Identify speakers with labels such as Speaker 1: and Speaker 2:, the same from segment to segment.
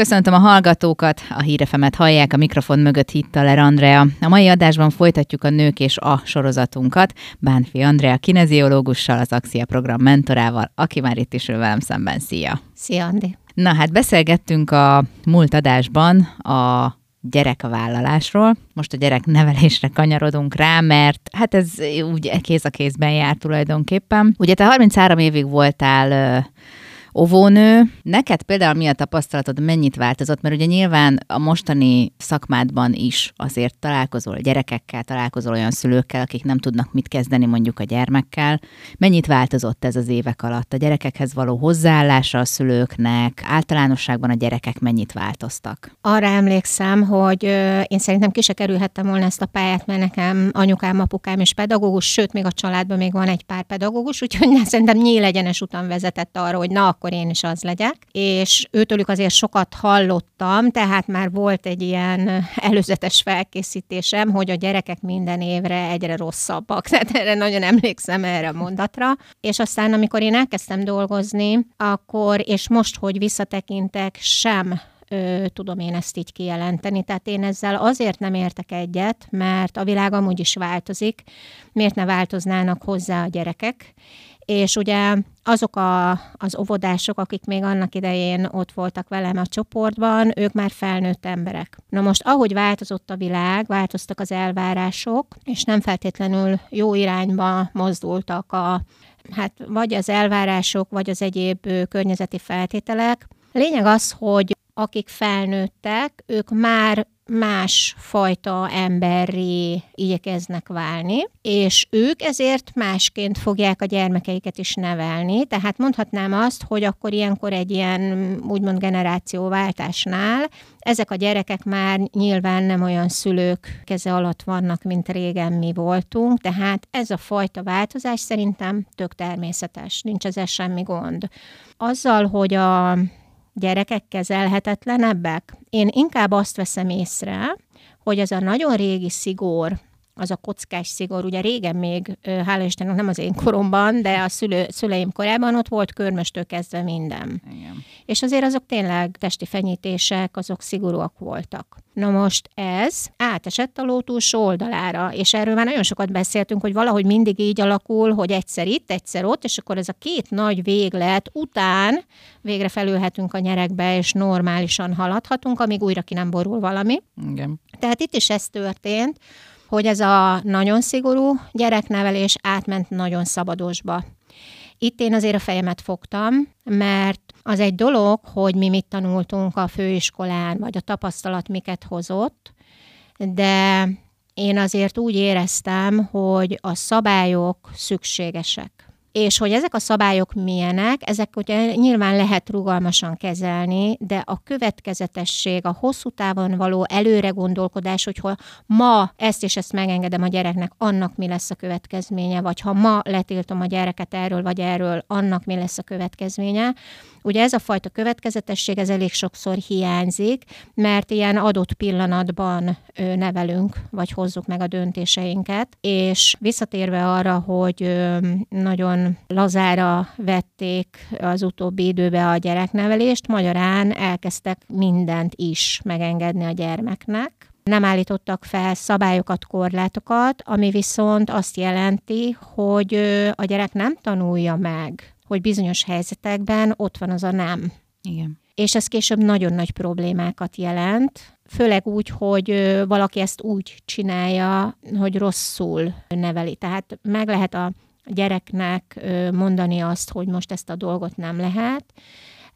Speaker 1: Köszöntöm a hallgatókat, a hírefemet hallják a mikrofon mögött Hittaler Andrea. A mai adásban folytatjuk a Nők és a sorozatunkat Bánfi Andrea kineziológussal, az Axia program mentorával, aki már itt is ül velem szemben. Szia!
Speaker 2: Szia, Andi!
Speaker 1: Na hát beszélgettünk a múlt adásban a gyerekvállalásról. Most a gyerek nevelésre kanyarodunk rá, mert hát ez úgy kéz a kézben jár tulajdonképpen. Ugye te 33 évig voltál óvónő. Neked például mi a tapasztalatod, mennyit változott? Mert ugye nyilván a mostani szakmádban is azért találkozol gyerekekkel, találkozol olyan szülőkkel, akik nem tudnak mit kezdeni mondjuk a gyermekkel. Mennyit változott ez az évek alatt? A gyerekekhez való hozzáállása a szülőknek, általánosságban a gyerekek mennyit változtak?
Speaker 2: Arra emlékszem, hogy én szerintem ki se kerülhettem volna ezt a pályát, mert nekem anyukám, apukám és pedagógus, sőt, még a családban még van egy pár pedagógus, úgyhogy szerintem nyílegyenes utam vezetett arra, hogy na, akkor én is az legyek. És őtőlük azért sokat hallottam, tehát már volt egy ilyen előzetes felkészítésem, hogy a gyerekek minden évre egyre rosszabbak. Tehát erre nagyon emlékszem erre a mondatra. És aztán, amikor én elkezdtem dolgozni, akkor, és most, hogy visszatekintek, sem ö, tudom én ezt így kijelenteni. Tehát én ezzel azért nem értek egyet, mert a világ amúgy is változik, miért ne változnának hozzá a gyerekek, és ugye azok a, az óvodások, akik még annak idején ott voltak velem a csoportban, ők már felnőtt emberek. Na most, ahogy változott a világ, változtak az elvárások, és nem feltétlenül jó irányba mozdultak a, hát vagy az elvárások, vagy az egyéb környezeti feltételek. Lényeg az, hogy akik felnőttek, ők már más fajta emberré igyekeznek válni, és ők ezért másként fogják a gyermekeiket is nevelni. Tehát mondhatnám azt, hogy akkor ilyenkor egy ilyen úgymond generációváltásnál ezek a gyerekek már nyilván nem olyan szülők keze alatt vannak, mint régen mi voltunk, tehát ez a fajta változás szerintem tök természetes, nincs ezzel semmi gond. Azzal, hogy a gyerekek kezelhetetlenebbek? Én inkább azt veszem észre, hogy ez a nagyon régi szigor, az a kockás szigor, ugye régen még, hála Istennek nem az én koromban, de a szülő, szüleim korában ott volt körmöstől kezdve minden. Igen. És azért azok tényleg testi fenyítések, azok szigorúak voltak. Na most ez átesett a ló túlsó oldalára, és erről már nagyon sokat beszéltünk, hogy valahogy mindig így alakul, hogy egyszer itt, egyszer ott, és akkor ez a két nagy véglet után végre felülhetünk a nyerekbe, és normálisan haladhatunk, amíg újra ki nem borul valami.
Speaker 1: Igen.
Speaker 2: Tehát itt is ez történt, hogy ez a nagyon szigorú gyereknevelés átment nagyon szabadosba. Itt én azért a fejemet fogtam, mert az egy dolog, hogy mi mit tanultunk a főiskolán, vagy a tapasztalat miket hozott, de én azért úgy éreztem, hogy a szabályok szükségesek. És hogy ezek a szabályok milyenek, ezek ugye nyilván lehet rugalmasan kezelni, de a következetesség, a hosszú távon való előre gondolkodás, hogy ha ma ezt és ezt megengedem a gyereknek, annak mi lesz a következménye, vagy ha ma letiltom a gyereket erről vagy erről, annak mi lesz a következménye. Ugye ez a fajta következetesség, ez elég sokszor hiányzik, mert ilyen adott pillanatban nevelünk, vagy hozzuk meg a döntéseinket, és visszatérve arra, hogy nagyon lazára vették az utóbbi időben a gyereknevelést, magyarán elkezdtek mindent is megengedni a gyermeknek, nem állítottak fel szabályokat, korlátokat, ami viszont azt jelenti, hogy a gyerek nem tanulja meg hogy bizonyos helyzetekben ott van az a nem.
Speaker 1: Igen.
Speaker 2: És ez később nagyon nagy problémákat jelent, főleg úgy, hogy valaki ezt úgy csinálja, hogy rosszul neveli. Tehát meg lehet a gyereknek mondani azt, hogy most ezt a dolgot nem lehet,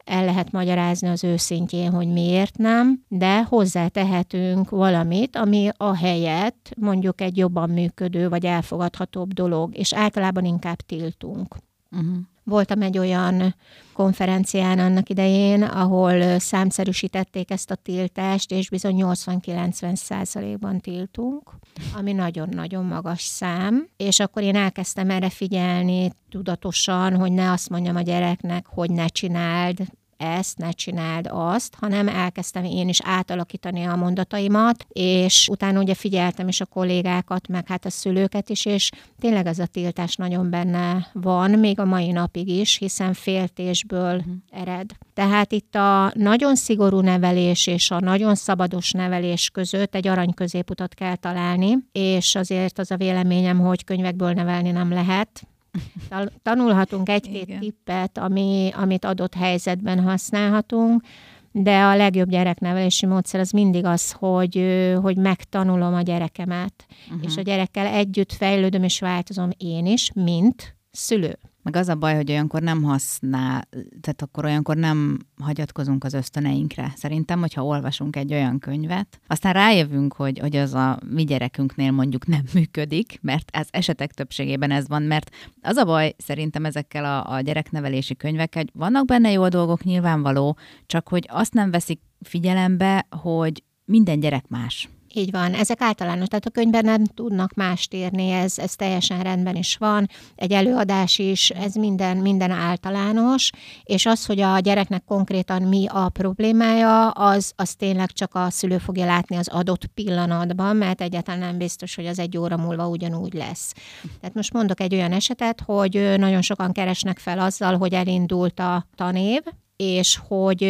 Speaker 2: el lehet magyarázni az őszintjén, hogy miért nem, de hozzátehetünk valamit, ami a helyet mondjuk egy jobban működő vagy elfogadhatóbb dolog, és általában inkább tiltunk. Uh-huh. Voltam egy olyan konferencián annak idején, ahol számszerűsítették ezt a tiltást, és bizony 80-90 százalékban tiltunk, ami nagyon-nagyon magas szám. És akkor én elkezdtem erre figyelni tudatosan, hogy ne azt mondjam a gyereknek, hogy ne csináld, ezt, ne csináld azt, hanem elkezdtem én is átalakítani a mondataimat, és utána ugye figyeltem is a kollégákat, meg hát a szülőket is, és tényleg ez a tiltás nagyon benne van, még a mai napig is, hiszen féltésből uh-huh. ered. Tehát itt a nagyon szigorú nevelés és a nagyon szabados nevelés között egy arany középutat kell találni, és azért az a véleményem, hogy könyvekből nevelni nem lehet, Tanulhatunk egy-két tippet, ami, amit adott helyzetben használhatunk, de a legjobb gyereknevelési módszer az mindig az, hogy, hogy megtanulom a gyerekemet, uh-huh. és a gyerekkel együtt fejlődöm és változom én is, mint szülő.
Speaker 1: Meg az a baj, hogy olyankor nem használ, tehát akkor olyankor nem hagyatkozunk az ösztöneinkre. Szerintem, hogyha olvasunk egy olyan könyvet, aztán rájövünk, hogy, hogy az a mi gyerekünknél mondjuk nem működik, mert ez esetek többségében ez van, mert az a baj szerintem ezekkel a, a gyereknevelési könyvekkel, hogy vannak benne jó dolgok, nyilvánvaló, csak hogy azt nem veszik figyelembe, hogy minden gyerek más.
Speaker 2: Így van, ezek általános, tehát a könyvben nem tudnak mást írni, ez, ez teljesen rendben is van, egy előadás is, ez minden, minden általános, és az, hogy a gyereknek konkrétan mi a problémája, az, az tényleg csak a szülő fogja látni az adott pillanatban, mert egyáltalán nem biztos, hogy az egy óra múlva ugyanúgy lesz. Tehát most mondok egy olyan esetet, hogy nagyon sokan keresnek fel azzal, hogy elindult a tanév, és hogy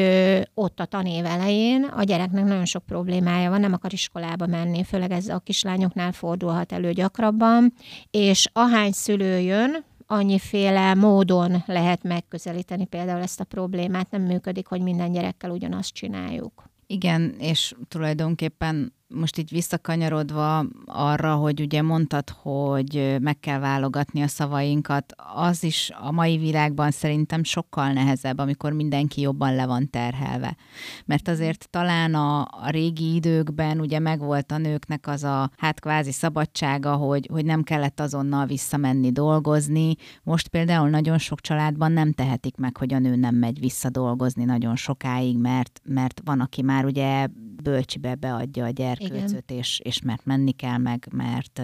Speaker 2: ott a tanév elején a gyereknek nagyon sok problémája van, nem akar iskolába menni, főleg ez a kislányoknál fordulhat elő gyakrabban, és ahány szülő jön, annyiféle módon lehet megközelíteni például ezt a problémát, nem működik, hogy minden gyerekkel ugyanazt csináljuk.
Speaker 1: Igen, és tulajdonképpen most így visszakanyarodva arra, hogy ugye mondtad, hogy meg kell válogatni a szavainkat, az is a mai világban szerintem sokkal nehezebb, amikor mindenki jobban le van terhelve. Mert azért talán a, a régi időkben ugye megvolt a nőknek az a hát kvázi szabadsága, hogy, hogy nem kellett azonnal visszamenni dolgozni. Most például nagyon sok családban nem tehetik meg, hogy a nő nem megy vissza dolgozni nagyon sokáig, mert, mert van, aki már ugye bölcsibe beadja a gyerkőcöt, és, és mert menni kell meg, mert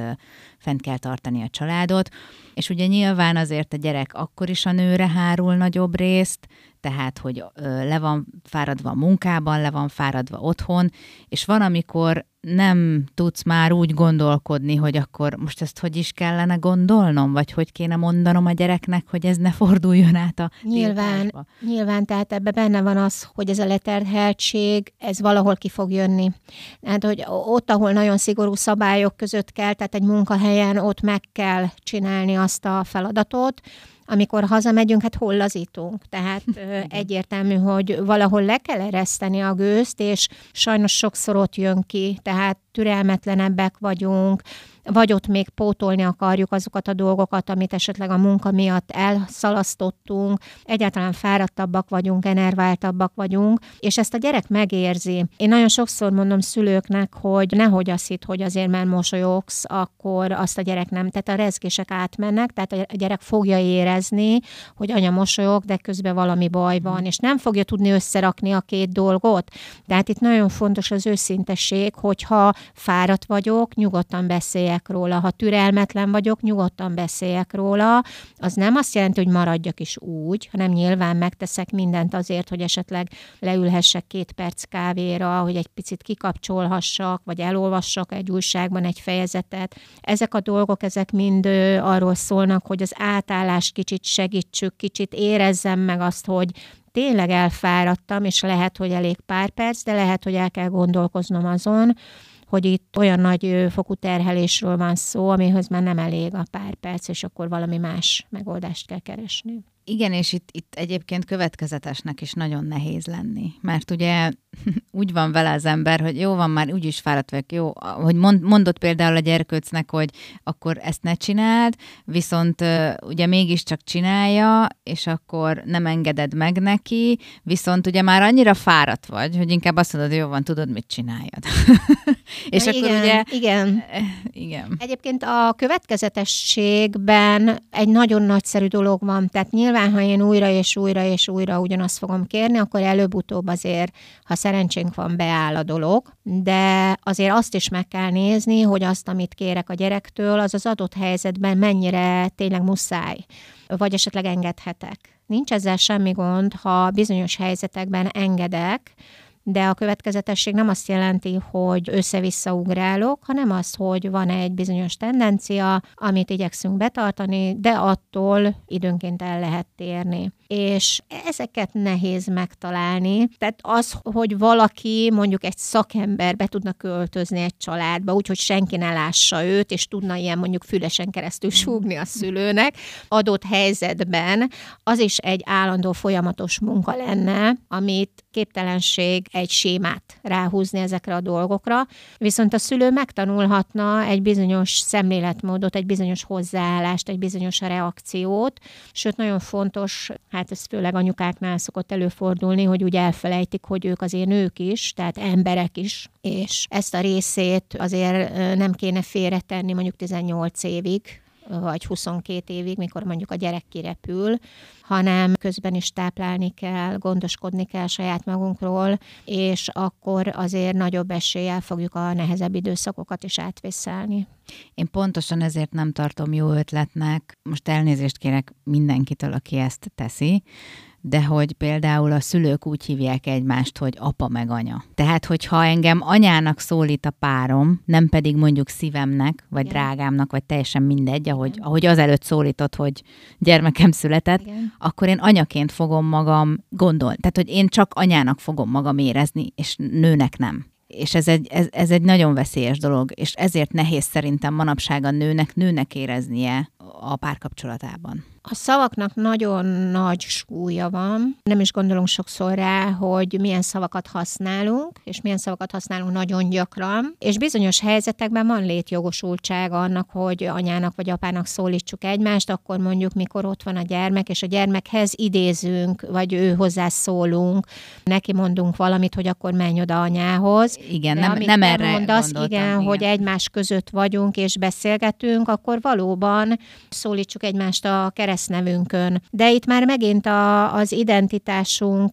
Speaker 1: fent kell tartani a családot. És ugye nyilván azért a gyerek akkor is a nőre hárul nagyobb részt, tehát hogy le van fáradva a munkában, le van fáradva otthon, és van, amikor nem tudsz már úgy gondolkodni, hogy akkor most ezt hogy is kellene gondolnom, vagy hogy kéne mondanom a gyereknek, hogy ez ne forduljon át a
Speaker 2: Nyilván, tiltásba. nyilván, tehát ebben benne van az, hogy ez a leterheltség, ez valahol ki fog jönni. Tehát, hogy ott, ahol nagyon szigorú szabályok között kell, tehát egy munkahelyen ott meg kell csinálni azt a feladatot, amikor hazamegyünk, hát hol lazítunk. Tehát egyértelmű, hogy valahol le kell ereszteni a gőzt, és sajnos sokszor ott jön ki, tehát türelmetlenebbek vagyunk, vagy ott még pótolni akarjuk azokat a dolgokat, amit esetleg a munka miatt elszalasztottunk, egyáltalán fáradtabbak vagyunk, enerváltabbak vagyunk, és ezt a gyerek megérzi. Én nagyon sokszor mondom szülőknek, hogy nehogy azt hitt, hogy azért, mert mosolyogsz, akkor azt a gyerek nem, tehát a rezgések átmennek, tehát a gyerek fogja érezni, hogy anya mosolyog, de közben valami baj van, és nem fogja tudni összerakni a két dolgot. Tehát itt nagyon fontos az őszintesség, hogyha fáradt vagyok, nyugodtan beszéljek róla. Ha türelmetlen vagyok, nyugodtan beszéljek róla. Az nem azt jelenti, hogy maradjak is úgy, hanem nyilván megteszek mindent azért, hogy esetleg leülhessek két perc kávéra, hogy egy picit kikapcsolhassak, vagy elolvassak egy újságban egy fejezetet. Ezek a dolgok, ezek mind arról szólnak, hogy az átállás kicsit segítsük, kicsit érezzem meg azt, hogy tényleg elfáradtam, és lehet, hogy elég pár perc, de lehet, hogy el kell gondolkoznom azon, hogy itt olyan nagy fokú terhelésről van szó, amihez már nem elég a pár perc, és akkor valami más megoldást kell keresni.
Speaker 1: Igen, és itt, itt egyébként következetesnek is nagyon nehéz lenni, mert ugye úgy van vele az ember, hogy jó van, már úgyis fáradt vagyok, jó, hogy mond, mondott például a gyerkőcnek, hogy akkor ezt ne csináld, viszont ugye mégiscsak csinálja, és akkor nem engeded meg neki, viszont ugye már annyira fáradt vagy, hogy inkább azt mondod, jó van, tudod, mit csináljad.
Speaker 2: és Na, akkor igen, ugye... Igen.
Speaker 1: igen.
Speaker 2: Egyébként a következetességben egy nagyon nagyszerű dolog van, tehát nyilván, ha én újra és újra és újra ugyanazt fogom kérni, akkor előbb-utóbb azért, ha szerencsénk van, beáll a dolog, de azért azt is meg kell nézni, hogy azt, amit kérek a gyerektől, az az adott helyzetben mennyire tényleg muszáj, vagy esetleg engedhetek. nincs ezzel semmi gond, ha bizonyos helyzetekben engedek, de a következetesség nem azt jelenti, hogy össze-vissza ugrálok, hanem az, hogy van egy bizonyos tendencia, amit igyekszünk betartani, de attól időnként el lehet térni. És ezeket nehéz megtalálni. Tehát az, hogy valaki mondjuk egy szakember be tudna költözni egy családba, úgyhogy senki ne lássa őt, és tudna ilyen mondjuk fülesen keresztül súgni a szülőnek, adott helyzetben, az is egy állandó folyamatos munka lenne, amit képtelenség egy sémát ráhúzni ezekre a dolgokra, viszont a szülő megtanulhatna egy bizonyos szemléletmódot, egy bizonyos hozzáállást, egy bizonyos reakciót, sőt nagyon fontos, hát ez főleg anyukáknál szokott előfordulni, hogy úgy elfelejtik, hogy ők azért nők is, tehát emberek is, és ezt a részét azért nem kéne félretenni mondjuk 18 évig, vagy 22 évig, mikor mondjuk a gyerek kirepül, hanem közben is táplálni kell, gondoskodni kell saját magunkról, és akkor azért nagyobb eséllyel fogjuk a nehezebb időszakokat is átvészelni.
Speaker 1: Én pontosan ezért nem tartom jó ötletnek, most elnézést kérek mindenkitől, aki ezt teszi, de hogy például a szülők úgy hívják egymást, hogy apa meg anya. Tehát, hogyha engem anyának szólít a párom, nem pedig mondjuk szívemnek, vagy Igen. drágámnak, vagy teljesen mindegy, ahogy, ahogy azelőtt szólított, hogy gyermekem született, Igen. akkor én anyaként fogom magam gondolni. Tehát, hogy én csak anyának fogom magam érezni, és nőnek nem és ez egy, ez, ez egy nagyon veszélyes dolog, és ezért nehéz szerintem manapság a nőnek nőnek éreznie a párkapcsolatában.
Speaker 2: A szavaknak nagyon nagy súlya van. Nem is gondolunk sokszor rá, hogy milyen szavakat használunk, és milyen szavakat használunk nagyon gyakran. És bizonyos helyzetekben van létjogosultság annak, hogy anyának vagy apának szólítsuk egymást, akkor mondjuk, mikor ott van a gyermek, és a gyermekhez idézünk, vagy ő hozzá szólunk, neki mondunk valamit, hogy akkor menj oda anyához.
Speaker 1: Igen, De nem, nem erre mondasz,
Speaker 2: igen, igen, hogy egymás között vagyunk és beszélgetünk, akkor valóban szólítsuk egymást a kereszt keresztnevünkön. De itt már megint a, az identitásunk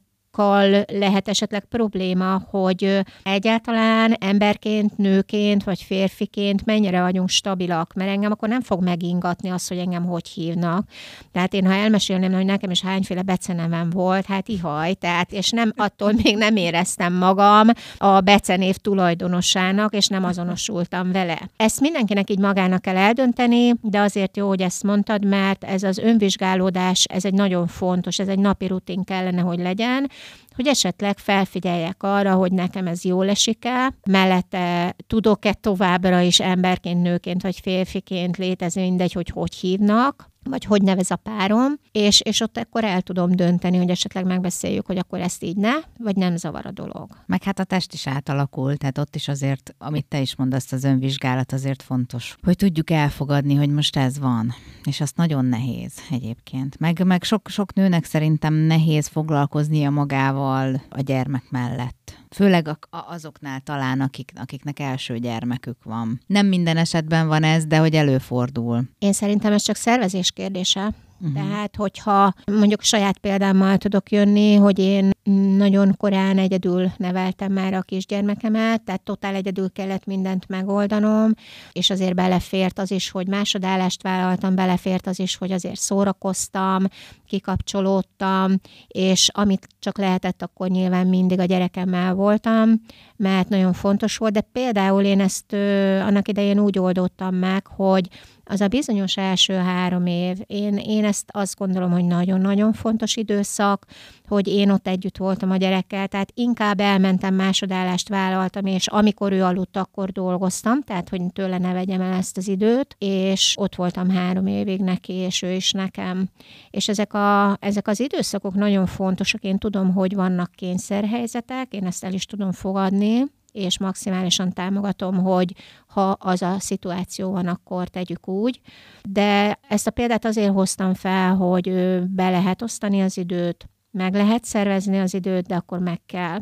Speaker 2: lehet esetleg probléma, hogy egyáltalán emberként, nőként vagy férfiként mennyire vagyunk stabilak, mert engem akkor nem fog megingatni az, hogy engem hogy hívnak. Tehát én, ha elmesélném, hogy nekem is hányféle becenevem volt, hát ihaj, tehát, és nem attól még nem éreztem magam a becenév tulajdonosának, és nem azonosultam vele. Ezt mindenkinek így magának kell eldönteni, de azért jó, hogy ezt mondtad, mert ez az önvizsgálódás, ez egy nagyon fontos, ez egy napi rutin kellene, hogy legyen, hogy esetleg felfigyeljek arra, hogy nekem ez jól esik-e, mellette tudok-e továbbra is emberként, nőként vagy férfiként létezni, mindegy, hogy hogy hívnak, vagy hogy nevez a párom, és, és ott akkor el tudom dönteni, hogy esetleg megbeszéljük, hogy akkor ezt így ne, vagy nem zavar a dolog.
Speaker 1: Meg hát a test is átalakul, tehát ott is azért, amit te is mondasz, az önvizsgálat azért fontos, hogy tudjuk elfogadni, hogy most ez van, és azt nagyon nehéz egyébként. Meg, meg sok, sok nőnek szerintem nehéz foglalkoznia magával a gyermek mellett. Főleg azoknál talán, akik, akiknek első gyermekük van. Nem minden esetben van ez, de hogy előfordul.
Speaker 2: Én szerintem ez csak szervezés kérdése. Uh-huh. Tehát, hogyha mondjuk saját példámmal tudok jönni, hogy én nagyon korán egyedül neveltem már a kisgyermekemet, tehát totál egyedül kellett mindent megoldanom, és azért belefért az is, hogy másodállást vállaltam, belefért az is, hogy azért szórakoztam, kikapcsolódtam, és amit csak lehetett, akkor nyilván mindig a gyerekemmel voltam, mert nagyon fontos volt, de például én ezt ö, annak idején úgy oldottam meg, hogy az a bizonyos első három év, én, én ezt azt gondolom, hogy nagyon-nagyon fontos időszak, hogy én ott együtt voltam a gyerekkel, tehát inkább elmentem, másodállást vállaltam, és amikor ő aludt, akkor dolgoztam, tehát hogy tőle ne vegyem el ezt az időt, és ott voltam három évig neki, és ő is nekem. És ezek, a, ezek az időszakok nagyon fontosak, én tudom, hogy vannak kényszerhelyzetek, én ezt el is tudom fogadni, és maximálisan támogatom, hogy ha az a szituáció van, akkor tegyük úgy. De ezt a példát azért hoztam fel, hogy be lehet osztani az időt, meg lehet szervezni az időt, de akkor meg kell.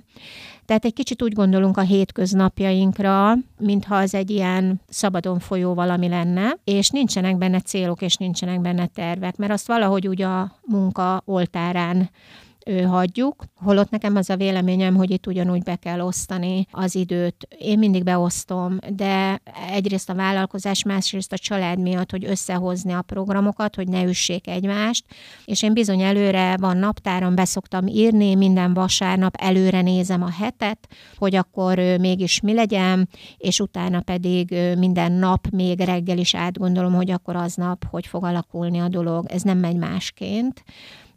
Speaker 2: Tehát egy kicsit úgy gondolunk a hétköznapjainkra, mintha az egy ilyen szabadon folyó valami lenne, és nincsenek benne célok, és nincsenek benne tervek, mert azt valahogy úgy a munka oltárán hagyjuk. Holott nekem az a véleményem, hogy itt ugyanúgy be kell osztani az időt. Én mindig beosztom, de egyrészt a vállalkozás, másrészt a család miatt, hogy összehozni a programokat, hogy ne üssék egymást. És én bizony előre van naptáron, beszoktam írni, minden vasárnap előre nézem a hetet, hogy akkor mégis mi legyen, és utána pedig minden nap még reggel is átgondolom, hogy akkor aznap hogy fog alakulni a dolog. Ez nem megy másként.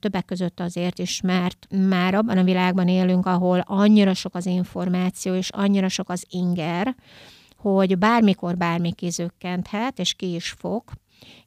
Speaker 2: Többek között azért is, mert már abban a világban élünk, ahol annyira sok az információ, és annyira sok az inger, hogy bármikor bármi kizökkenthet, és ki is fog,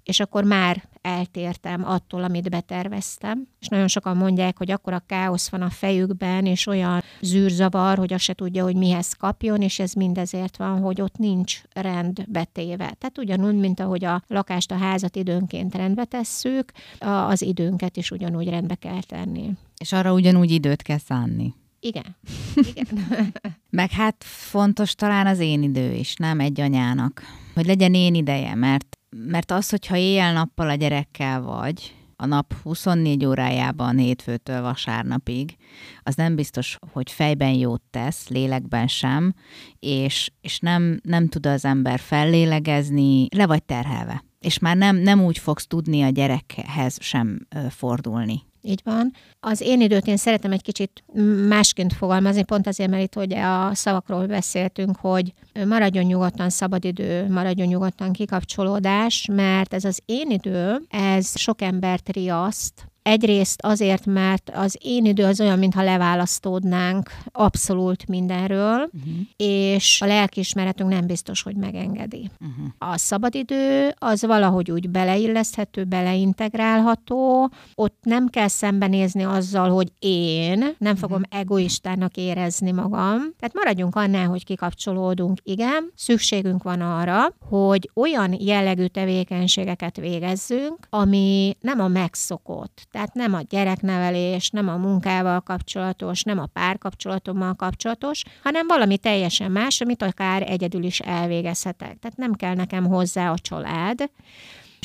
Speaker 2: és akkor már eltértem attól, amit beterveztem. És nagyon sokan mondják, hogy akkor a káosz van a fejükben, és olyan zűrzavar, hogy azt se tudja, hogy mihez kapjon, és ez mindezért van, hogy ott nincs rend betéve. Tehát ugyanúgy, mint ahogy a lakást, a házat időnként rendbe tesszük, az időnket is ugyanúgy rendbe kell tenni.
Speaker 1: És arra ugyanúgy időt kell szánni.
Speaker 2: Igen. Igen.
Speaker 1: Meg hát fontos talán az én idő is, nem egy anyának. Hogy legyen én ideje, mert mert az, hogyha éjjel-nappal a gyerekkel vagy, a nap 24 órájában hétfőtől vasárnapig, az nem biztos, hogy fejben jót tesz, lélekben sem, és, és nem, nem tud az ember fellélegezni, le vagy terhelve. És már nem, nem úgy fogsz tudni a gyerekhez sem fordulni.
Speaker 2: Így van. Az én időt én szeretem egy kicsit másként fogalmazni, pont azért, mert itt ugye a szavakról beszéltünk, hogy maradjon nyugodtan szabadidő, maradjon nyugodtan kikapcsolódás, mert ez az én idő, ez sok embert riaszt, Egyrészt azért, mert az én idő az olyan, mintha leválasztódnánk abszolút mindenről, uh-huh. és a lelkiismeretünk nem biztos, hogy megengedi. Uh-huh. A szabadidő az valahogy úgy beleilleszthető, beleintegrálható, ott nem kell szembenézni azzal, hogy én nem fogom uh-huh. egoistának érezni magam. Tehát maradjunk annál, hogy kikapcsolódunk. Igen, szükségünk van arra, hogy olyan jellegű tevékenységeket végezzünk, ami nem a megszokott tehát nem a gyereknevelés, nem a munkával kapcsolatos, nem a párkapcsolatommal kapcsolatos, hanem valami teljesen más, amit akár egyedül is elvégezhetek. Tehát nem kell nekem hozzá a család,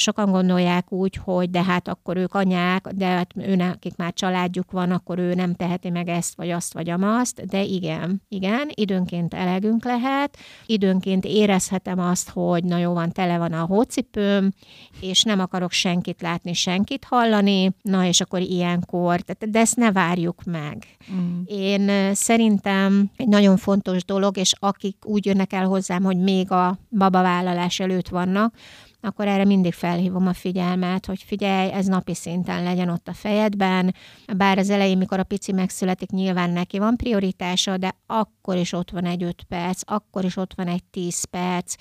Speaker 2: Sokan gondolják úgy, hogy de hát akkor ők anyák, de hát őnek, már családjuk van, akkor ő nem teheti meg ezt, vagy azt, vagy amazt, de igen, igen, időnként elegünk lehet, időnként érezhetem azt, hogy na jó van, tele van a hócipőm, és nem akarok senkit látni, senkit hallani, na és akkor ilyenkor, de ezt ne várjuk meg. Mm. Én szerintem egy nagyon fontos dolog, és akik úgy jönnek el hozzám, hogy még a babavállalás előtt vannak, akkor erre mindig felhívom a figyelmet, hogy figyelj, ez napi szinten legyen ott a fejedben, bár az elején, mikor a pici megszületik, nyilván neki van prioritása, de akkor is ott van egy öt perc, akkor is ott van egy tíz perc,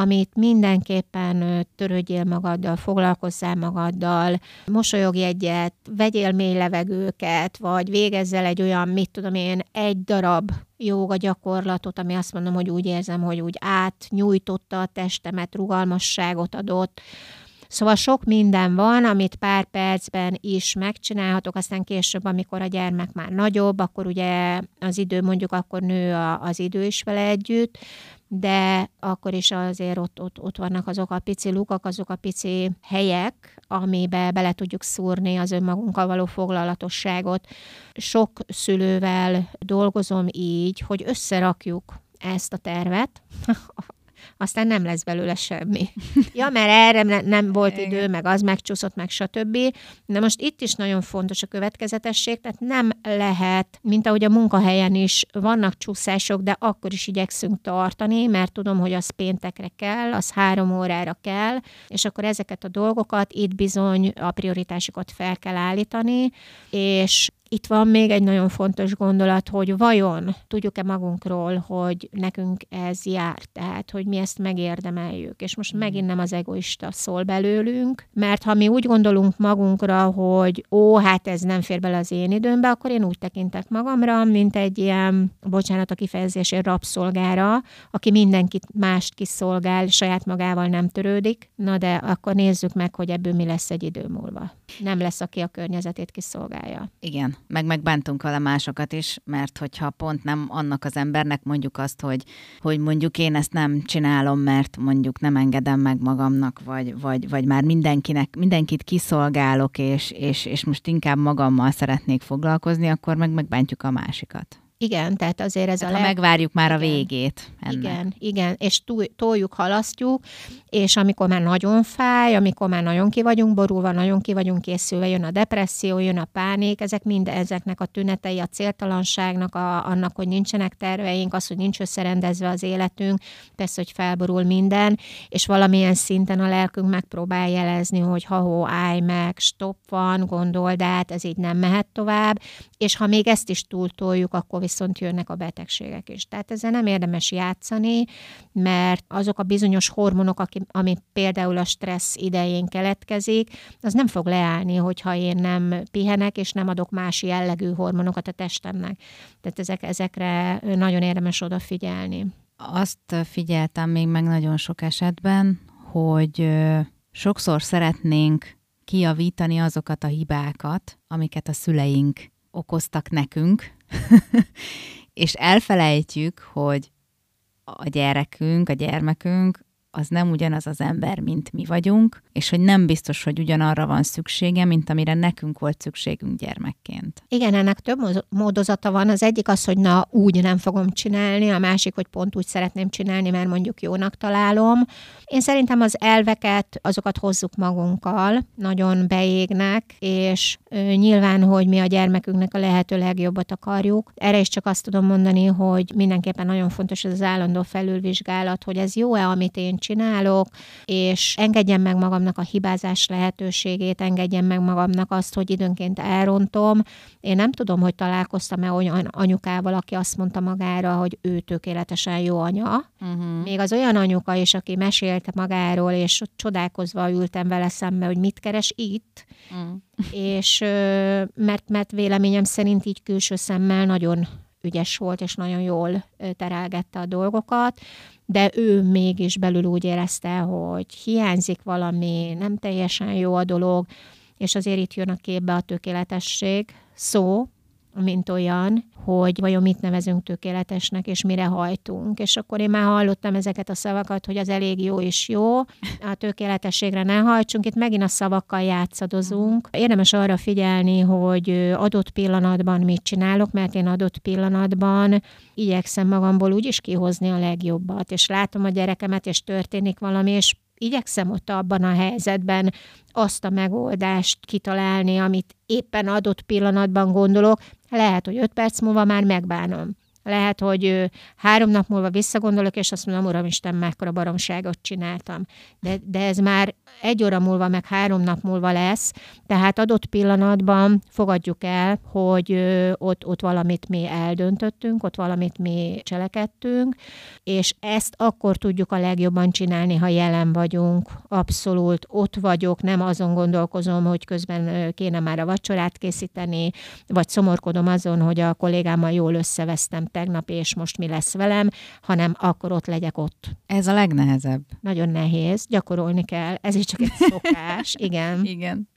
Speaker 2: amit mindenképpen törődjél magaddal, foglalkozzál magaddal, mosolyogj egyet, vegyél mély levegőket, vagy végezzel egy olyan, mit tudom én, egy darab jóga gyakorlatot, ami azt mondom, hogy úgy érzem, hogy úgy átnyújtotta a testemet, rugalmasságot adott, Szóval sok minden van, amit pár percben is megcsinálhatok, aztán később, amikor a gyermek már nagyobb, akkor ugye az idő, mondjuk akkor nő a, az idő is vele együtt, de akkor is azért ott, ott, ott vannak azok a pici lukak, azok a pici helyek, amibe bele tudjuk szúrni az önmagunkkal való foglalatosságot. Sok szülővel dolgozom így, hogy összerakjuk ezt a tervet, aztán nem lesz belőle semmi. Ja, mert erre ne, nem volt idő, meg az megcsúszott, meg stb. De most itt is nagyon fontos a következetesség, tehát nem lehet, mint ahogy a munkahelyen is vannak csúszások, de akkor is igyekszünk tartani, mert tudom, hogy az péntekre kell, az három órára kell, és akkor ezeket a dolgokat itt bizony a prioritásokat fel kell állítani, és itt van még egy nagyon fontos gondolat, hogy vajon tudjuk-e magunkról, hogy nekünk ez jár, tehát hogy mi ezt megérdemeljük. És most megint nem az egoista szól belőlünk, mert ha mi úgy gondolunk magunkra, hogy ó, hát ez nem fér bele az én időmbe, akkor én úgy tekintek magamra, mint egy ilyen, bocsánat a kifejezésért, rabszolgára, aki mindenkit mást kiszolgál, saját magával nem törődik. Na de akkor nézzük meg, hogy ebből mi lesz egy idő múlva. Nem lesz, aki a környezetét kiszolgálja.
Speaker 1: Igen, meg megbántunk vele másokat is, mert hogyha pont nem annak az embernek mondjuk azt, hogy, hogy mondjuk én ezt nem csinálom, mert mondjuk nem engedem meg magamnak, vagy, vagy, vagy már mindenkinek, mindenkit kiszolgálok, és, és, és most inkább magammal szeretnék foglalkozni, akkor meg megbántjuk a másikat.
Speaker 2: Igen, tehát azért ez
Speaker 1: tehát
Speaker 2: a
Speaker 1: ha
Speaker 2: leg...
Speaker 1: megvárjuk már a végét
Speaker 2: ennek. Igen, igen, és toljuk, halasztjuk, és amikor már nagyon fáj, amikor már nagyon ki vagyunk borulva, nagyon ki vagyunk készülve, jön a depresszió, jön a pánik, ezek mind ezeknek a tünetei, a céltalanságnak, a, annak, hogy nincsenek terveink, az, hogy nincs összerendezve az életünk, persze, hogy felborul minden, és valamilyen szinten a lelkünk megpróbál jelezni, hogy ha-hó, állj meg, stop van, gondold át, ez így nem mehet tovább, és ha még ezt is túltoljuk, akkor viszont jönnek a betegségek is. Tehát ezzel nem érdemes játszani, mert azok a bizonyos hormonok, ami például a stressz idején keletkezik, az nem fog leállni, hogyha én nem pihenek, és nem adok más jellegű hormonokat a testemnek. Tehát ezek, ezekre nagyon érdemes odafigyelni.
Speaker 1: Azt figyeltem még meg nagyon sok esetben, hogy sokszor szeretnénk kijavítani azokat a hibákat, amiket a szüleink okoztak nekünk, és elfelejtjük, hogy a gyerekünk, a gyermekünk az nem ugyanaz az ember, mint mi vagyunk, és hogy nem biztos, hogy ugyanarra van szüksége, mint amire nekünk volt szükségünk gyermekként.
Speaker 2: Igen, ennek több módozata van. Az egyik az, hogy na, úgy nem fogom csinálni, a másik, hogy pont úgy szeretném csinálni, mert mondjuk jónak találom. Én szerintem az elveket, azokat hozzuk magunkkal, nagyon beégnek, és nyilván, hogy mi a gyermekünknek a lehető legjobbat akarjuk. Erre is csak azt tudom mondani, hogy mindenképpen nagyon fontos ez az állandó felülvizsgálat, hogy ez jó-e, amit én csinálok, és engedjem meg magamnak a hibázás lehetőségét, engedjem meg magamnak azt, hogy időnként elrontom. Én nem tudom, hogy találkoztam-e olyan anyukával, aki azt mondta magára, hogy ő tökéletesen jó anya. Uh-huh. Még az olyan anyuka is, aki mesélte magáról, és csodálkozva ültem vele szembe, hogy mit keres itt, uh-huh. és mert, mert véleményem szerint így külső szemmel nagyon ügyes volt, és nagyon jól terelgette a dolgokat, de ő mégis belül úgy érezte, hogy hiányzik valami, nem teljesen jó a dolog, és azért itt jön a képbe a tökéletesség. Szó, mint olyan, hogy vajon mit nevezünk tökéletesnek, és mire hajtunk. És akkor én már hallottam ezeket a szavakat, hogy az elég jó és jó, a tökéletességre ne hajtsunk, itt megint a szavakkal játszadozunk. Érdemes arra figyelni, hogy adott pillanatban mit csinálok, mert én adott pillanatban igyekszem magamból úgy is kihozni a legjobbat, és látom a gyerekemet, és történik valami, és igyekszem ott abban a helyzetben azt a megoldást kitalálni, amit éppen adott pillanatban gondolok, lehet, hogy öt perc múlva már megbánom. Lehet, hogy három nap múlva visszagondolok, és azt mondom, Uram Isten, mekkora baromságot csináltam. De, de ez már egy óra múlva, meg három nap múlva lesz, tehát adott pillanatban fogadjuk el, hogy ott, ott valamit mi eldöntöttünk, ott valamit mi cselekedtünk, és ezt akkor tudjuk a legjobban csinálni, ha jelen vagyunk, abszolút ott vagyok, nem azon gondolkozom, hogy közben kéne már a vacsorát készíteni, vagy szomorkodom azon, hogy a kollégámmal jól összevesztem tegnap, és most mi lesz velem, hanem akkor ott legyek ott.
Speaker 1: Ez a legnehezebb.
Speaker 2: Nagyon nehéz, gyakorolni kell. Ez is csak egy szokás, igen.
Speaker 1: igen.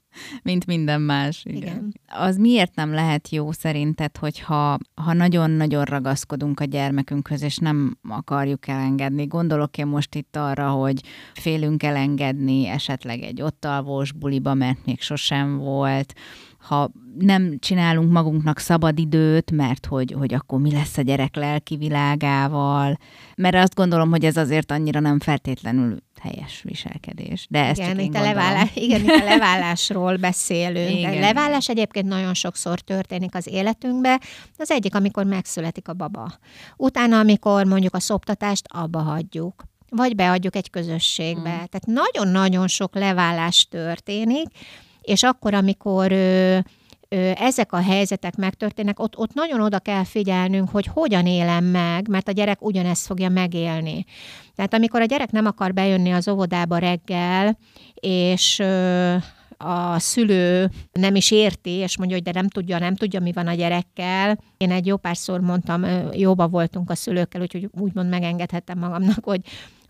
Speaker 1: Mint minden más. Igen. igen. Az miért nem lehet jó szerinted, hogyha ha nagyon-nagyon ragaszkodunk a gyermekünkhöz, és nem akarjuk elengedni? Gondolok én most itt arra, hogy félünk elengedni esetleg egy ott alvós buliba, mert még sosem volt, ha nem csinálunk magunknak szabad időt, mert hogy, hogy akkor mi lesz a gyerek lelki világával, mert azt gondolom, hogy ez azért annyira nem feltétlenül helyes viselkedés. De ezt igen, csak itt a
Speaker 2: levállás, igen, itt a leválásról beszélünk. Igen. A leválás egyébként nagyon sokszor történik az életünkbe. Az egyik, amikor megszületik a baba. Utána, amikor mondjuk a szoptatást abba hagyjuk vagy beadjuk egy közösségbe. Hmm. Tehát nagyon-nagyon sok leválás történik, és akkor, amikor ö, ezek a helyzetek megtörténnek, ott, ott nagyon oda kell figyelnünk, hogy hogyan élem meg, mert a gyerek ugyanezt fogja megélni. Tehát amikor a gyerek nem akar bejönni az óvodába reggel, és ö, a szülő nem is érti, és mondja, hogy de nem tudja, nem tudja, mi van a gyerekkel. Én egy jó párszor mondtam, jóba voltunk a szülőkkel, úgyhogy úgymond megengedhettem magamnak, hogy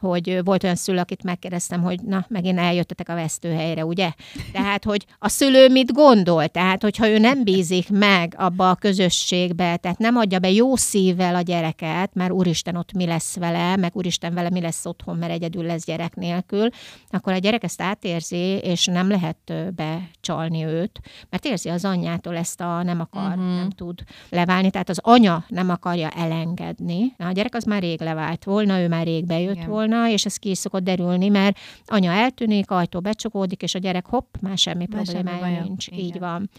Speaker 2: hogy volt olyan szülő, akit megkérdeztem, hogy na, megint eljöttetek a vesztőhelyre, ugye? Tehát, hogy a szülő mit gondol? Tehát, hogyha ő nem bízik meg abba a közösségbe, tehát nem adja be jó szívvel a gyereket, mert úristen ott mi lesz vele, meg úristen vele mi lesz otthon, mert egyedül lesz gyerek nélkül, akkor a gyerek ezt átérzi, és nem lehet becsalni őt, mert érzi az anyjától ezt a nem akar, uh-huh. nem tud leválni, tehát az anya nem akarja elengedni. Na, a gyerek az már rég levált volna, ő már rég bejött Igen. volna, és ez ki is szokott derülni, mert anya eltűnik, ajtó becsukódik, és a gyerek hopp, már semmi már problémája semmi nincs. Igen. Így van.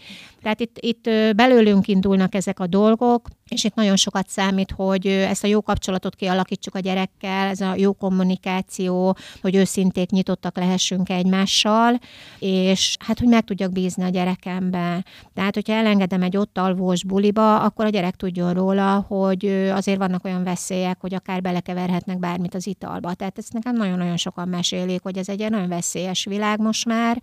Speaker 2: Tehát itt, itt belőlünk indulnak ezek a dolgok, és itt nagyon sokat számít, hogy ezt a jó kapcsolatot kialakítsuk a gyerekkel, ez a jó kommunikáció, hogy őszinték nyitottak lehessünk egymással, és hát, hogy meg tudjak bízni a gyerekembe. Tehát, hogyha elengedem egy ott alvós buliba, akkor a gyerek tudjon róla, hogy azért vannak olyan veszélyek, hogy akár belekeverhetnek bármit az italba. Tehát ezt nekem nagyon-nagyon sokan mesélik, hogy ez egy nagyon veszélyes világ most már,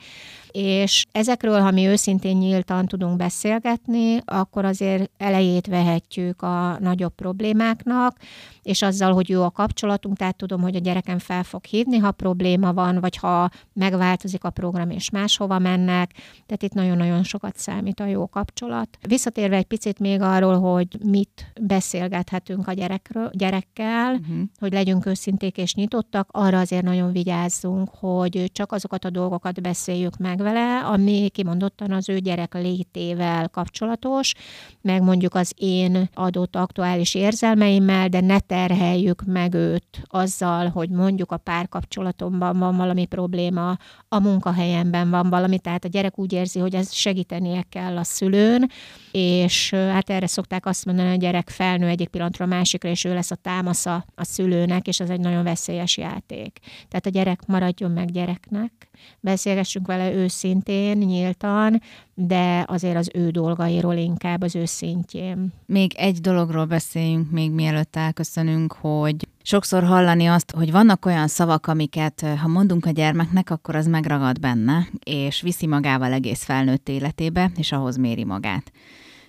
Speaker 2: és ezekről, ha mi őszintén nyíltan tudunk beszélgetni, akkor azért elejét vehetjük a nagyobb problémáknak, és azzal, hogy jó a kapcsolatunk, tehát tudom, hogy a gyerekem fel fog hívni, ha probléma van, vagy ha megváltozik a program, és máshova mennek. Tehát itt nagyon-nagyon sokat számít a jó kapcsolat. Visszatérve egy picit még arról, hogy mit beszélgethetünk a gyerekről, gyerekkel, uh-huh. hogy legyünk őszinték és nyitottak, arra azért nagyon vigyázzunk, hogy csak azokat a dolgokat beszéljük meg vele, ami kimondottan az ő gyerek létével kapcsolatos, meg mondjuk az én adott aktuális érzelmeimmel, de ne terheljük meg őt azzal, hogy mondjuk a párkapcsolatomban van valami probléma, a munkahelyemben van valami, tehát a gyerek úgy érzi, hogy ez segítenie kell a szülőn, és hát erre szokták azt mondani, hogy a gyerek felnő egyik pillanatra a másikra, és ő lesz a támasza a szülőnek, és ez egy nagyon veszélyes játék. Tehát a gyerek maradjon meg gyereknek, beszélgessünk vele őszintén, nyíltan, de azért az ő dolgairól inkább az ő szintjén.
Speaker 1: Még egy dologról beszéljünk, még mielőtt elköszönünk, hogy sokszor hallani azt, hogy vannak olyan szavak, amiket ha mondunk a gyermeknek, akkor az megragad benne, és viszi magával egész felnőtt életébe, és ahhoz méri magát.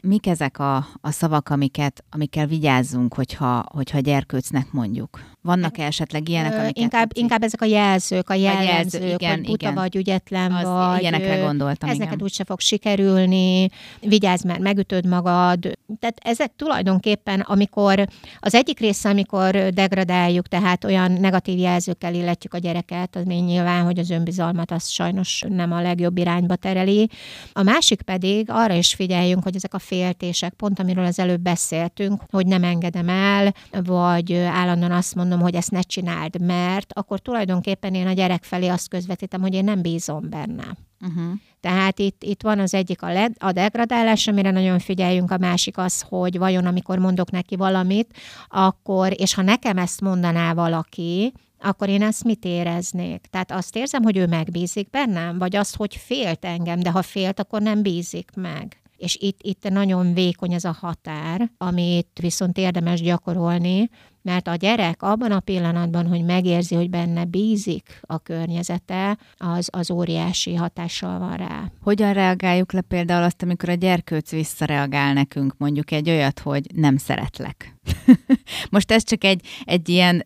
Speaker 1: Mik ezek a, a szavak, amiket, amikkel vigyázzunk, hogyha, hogyha gyerkőcnek mondjuk? Vannak-e esetleg ilyenek, amiket
Speaker 2: inkább, inkább ezek a jelzők, a jelzők, jelző, igen, hogy buta igen. vagy, ügyetlen Az, vagy.
Speaker 1: Ilyenekre gondoltam,
Speaker 2: Ez igen. neked úgyse fog sikerülni, vigyázz, mert megütöd magad. Tehát ezek tulajdonképpen, amikor az egyik része, amikor degradáljuk, tehát olyan negatív jelzőkkel illetjük a gyereket, az még nyilván, hogy az önbizalmat az sajnos nem a legjobb irányba tereli. A másik pedig arra is figyeljünk, hogy ezek a féltések, pont amiről az előbb beszéltünk, hogy nem engedem el, vagy állandóan azt mondom, hogy ezt ne csináld, mert akkor tulajdonképpen én a gyerek felé azt közvetítem, hogy én nem bízom benne. Uh-huh. Tehát itt, itt van az egyik a, led, a degradálás, amire nagyon figyeljünk, a másik az, hogy vajon amikor mondok neki valamit, akkor, és ha nekem ezt mondaná valaki, akkor én ezt mit éreznék? Tehát azt érzem, hogy ő megbízik bennem, vagy azt, hogy félt engem, de ha félt, akkor nem bízik meg és itt, itt nagyon vékony ez a határ, amit viszont érdemes gyakorolni, mert a gyerek abban a pillanatban, hogy megérzi, hogy benne bízik a környezete, az, az óriási hatással van rá.
Speaker 1: Hogyan reagáljuk le például azt, amikor a gyerkőc visszareagál nekünk, mondjuk egy olyat, hogy nem szeretlek? Most ez csak egy, egy ilyen,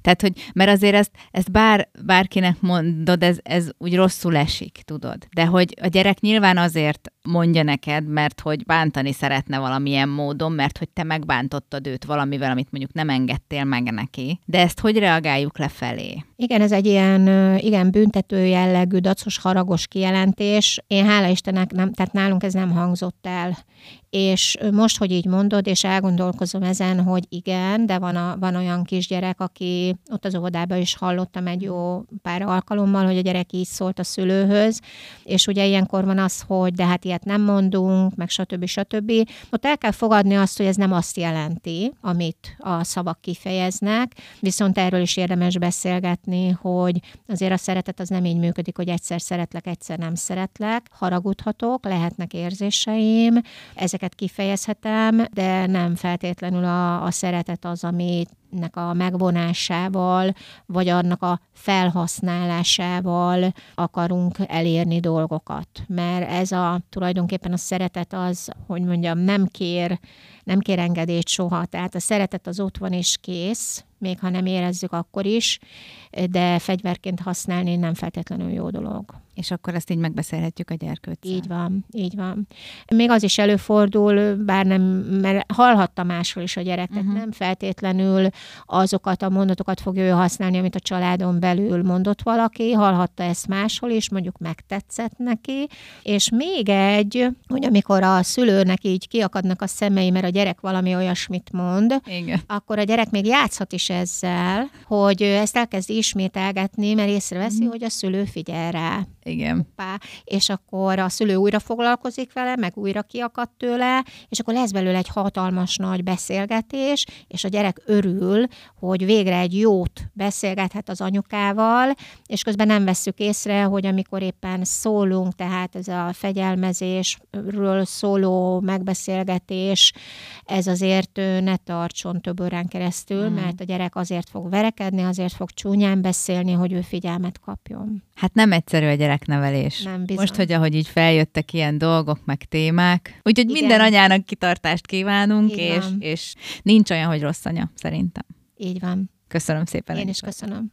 Speaker 1: tehát hogy, mert azért ezt, ezt bár, bárkinek mondod, ez, ez úgy rosszul esik, tudod. De hogy a gyerek nyilván azért mondja neked, mert hogy bántani szeretne valamilyen módon, mert hogy te megbántottad őt valamivel, amit mondjuk nem engedtél meg neki. De ezt hogy reagáljuk lefelé?
Speaker 2: Igen, ez egy ilyen igen büntető jellegű, dacos, haragos kijelentés. Én hála Istennek nem, tehát nálunk ez nem hangzott el. És most, hogy így mondod, és elgondolkozom ezen, hogy igen, de van, a, van olyan kisgyerek, aki ott az óvodában is hallottam egy jó pár alkalommal, hogy a gyerek így szólt a szülőhöz, és ugye ilyenkor van az, hogy de hát ilyet nem mondunk, meg stb. stb. Ott el kell fogadni azt, hogy ez nem azt jelenti, amit a szavak kifejeznek, viszont erről is érdemes beszélgetni, hogy azért a szeretet az nem így működik, hogy egyszer szeretlek, egyszer nem szeretlek, haragudhatok, lehetnek érzéseim, ezeket kifejezhetem, de nem feltétlenül a, a szeretet az, aminek a megvonásával, vagy annak a felhasználásával akarunk elérni dolgokat. Mert ez a tulajdonképpen a szeretet az, hogy mondjam, nem kér, nem kér engedélyt soha. Tehát a szeretet az ott van és kész, még ha nem érezzük akkor is, de fegyverként használni nem feltétlenül jó dolog.
Speaker 1: És akkor ezt így megbeszélhetjük a gyerkőccel.
Speaker 2: Így van, így van. Még az is előfordul, bár nem, mert hallhatta máshol is a gyerek, tehát uh-huh. nem feltétlenül azokat a mondatokat fogja ő használni, amit a családon belül mondott valaki, hallhatta ezt máshol is, mondjuk megtetszett neki, és még egy, hogy amikor a szülőnek így kiakadnak a szemei, mert a gyerek valami olyasmit mond,
Speaker 1: Igen.
Speaker 2: akkor a gyerek még játszhat is ezzel, hogy ezt elkezd ismételgetni, mert észreveszi, uh-huh. hogy a szülő figyel rá.
Speaker 1: Igen.
Speaker 2: Pá, és akkor a szülő újra foglalkozik vele, meg újra kiakadt tőle, és akkor lesz belőle egy hatalmas nagy beszélgetés, és a gyerek örül, hogy végre egy jót beszélgethet az anyukával, és közben nem vesszük észre, hogy amikor éppen szólunk, tehát ez a fegyelmezésről szóló megbeszélgetés, ez azért ne tartson több órán keresztül, mm. mert a gyerek azért fog verekedni, azért fog csúnyán beszélni, hogy ő figyelmet kapjon.
Speaker 1: Hát nem egyszerű a gyereknevelés.
Speaker 2: Nem bizony.
Speaker 1: Most, hogy ahogy így feljöttek ilyen dolgok, meg témák. Úgyhogy Igen. minden anyának kitartást kívánunk, és, és nincs olyan, hogy rossz anya, szerintem.
Speaker 2: Így van.
Speaker 1: Köszönöm szépen.
Speaker 2: Én is köszönöm.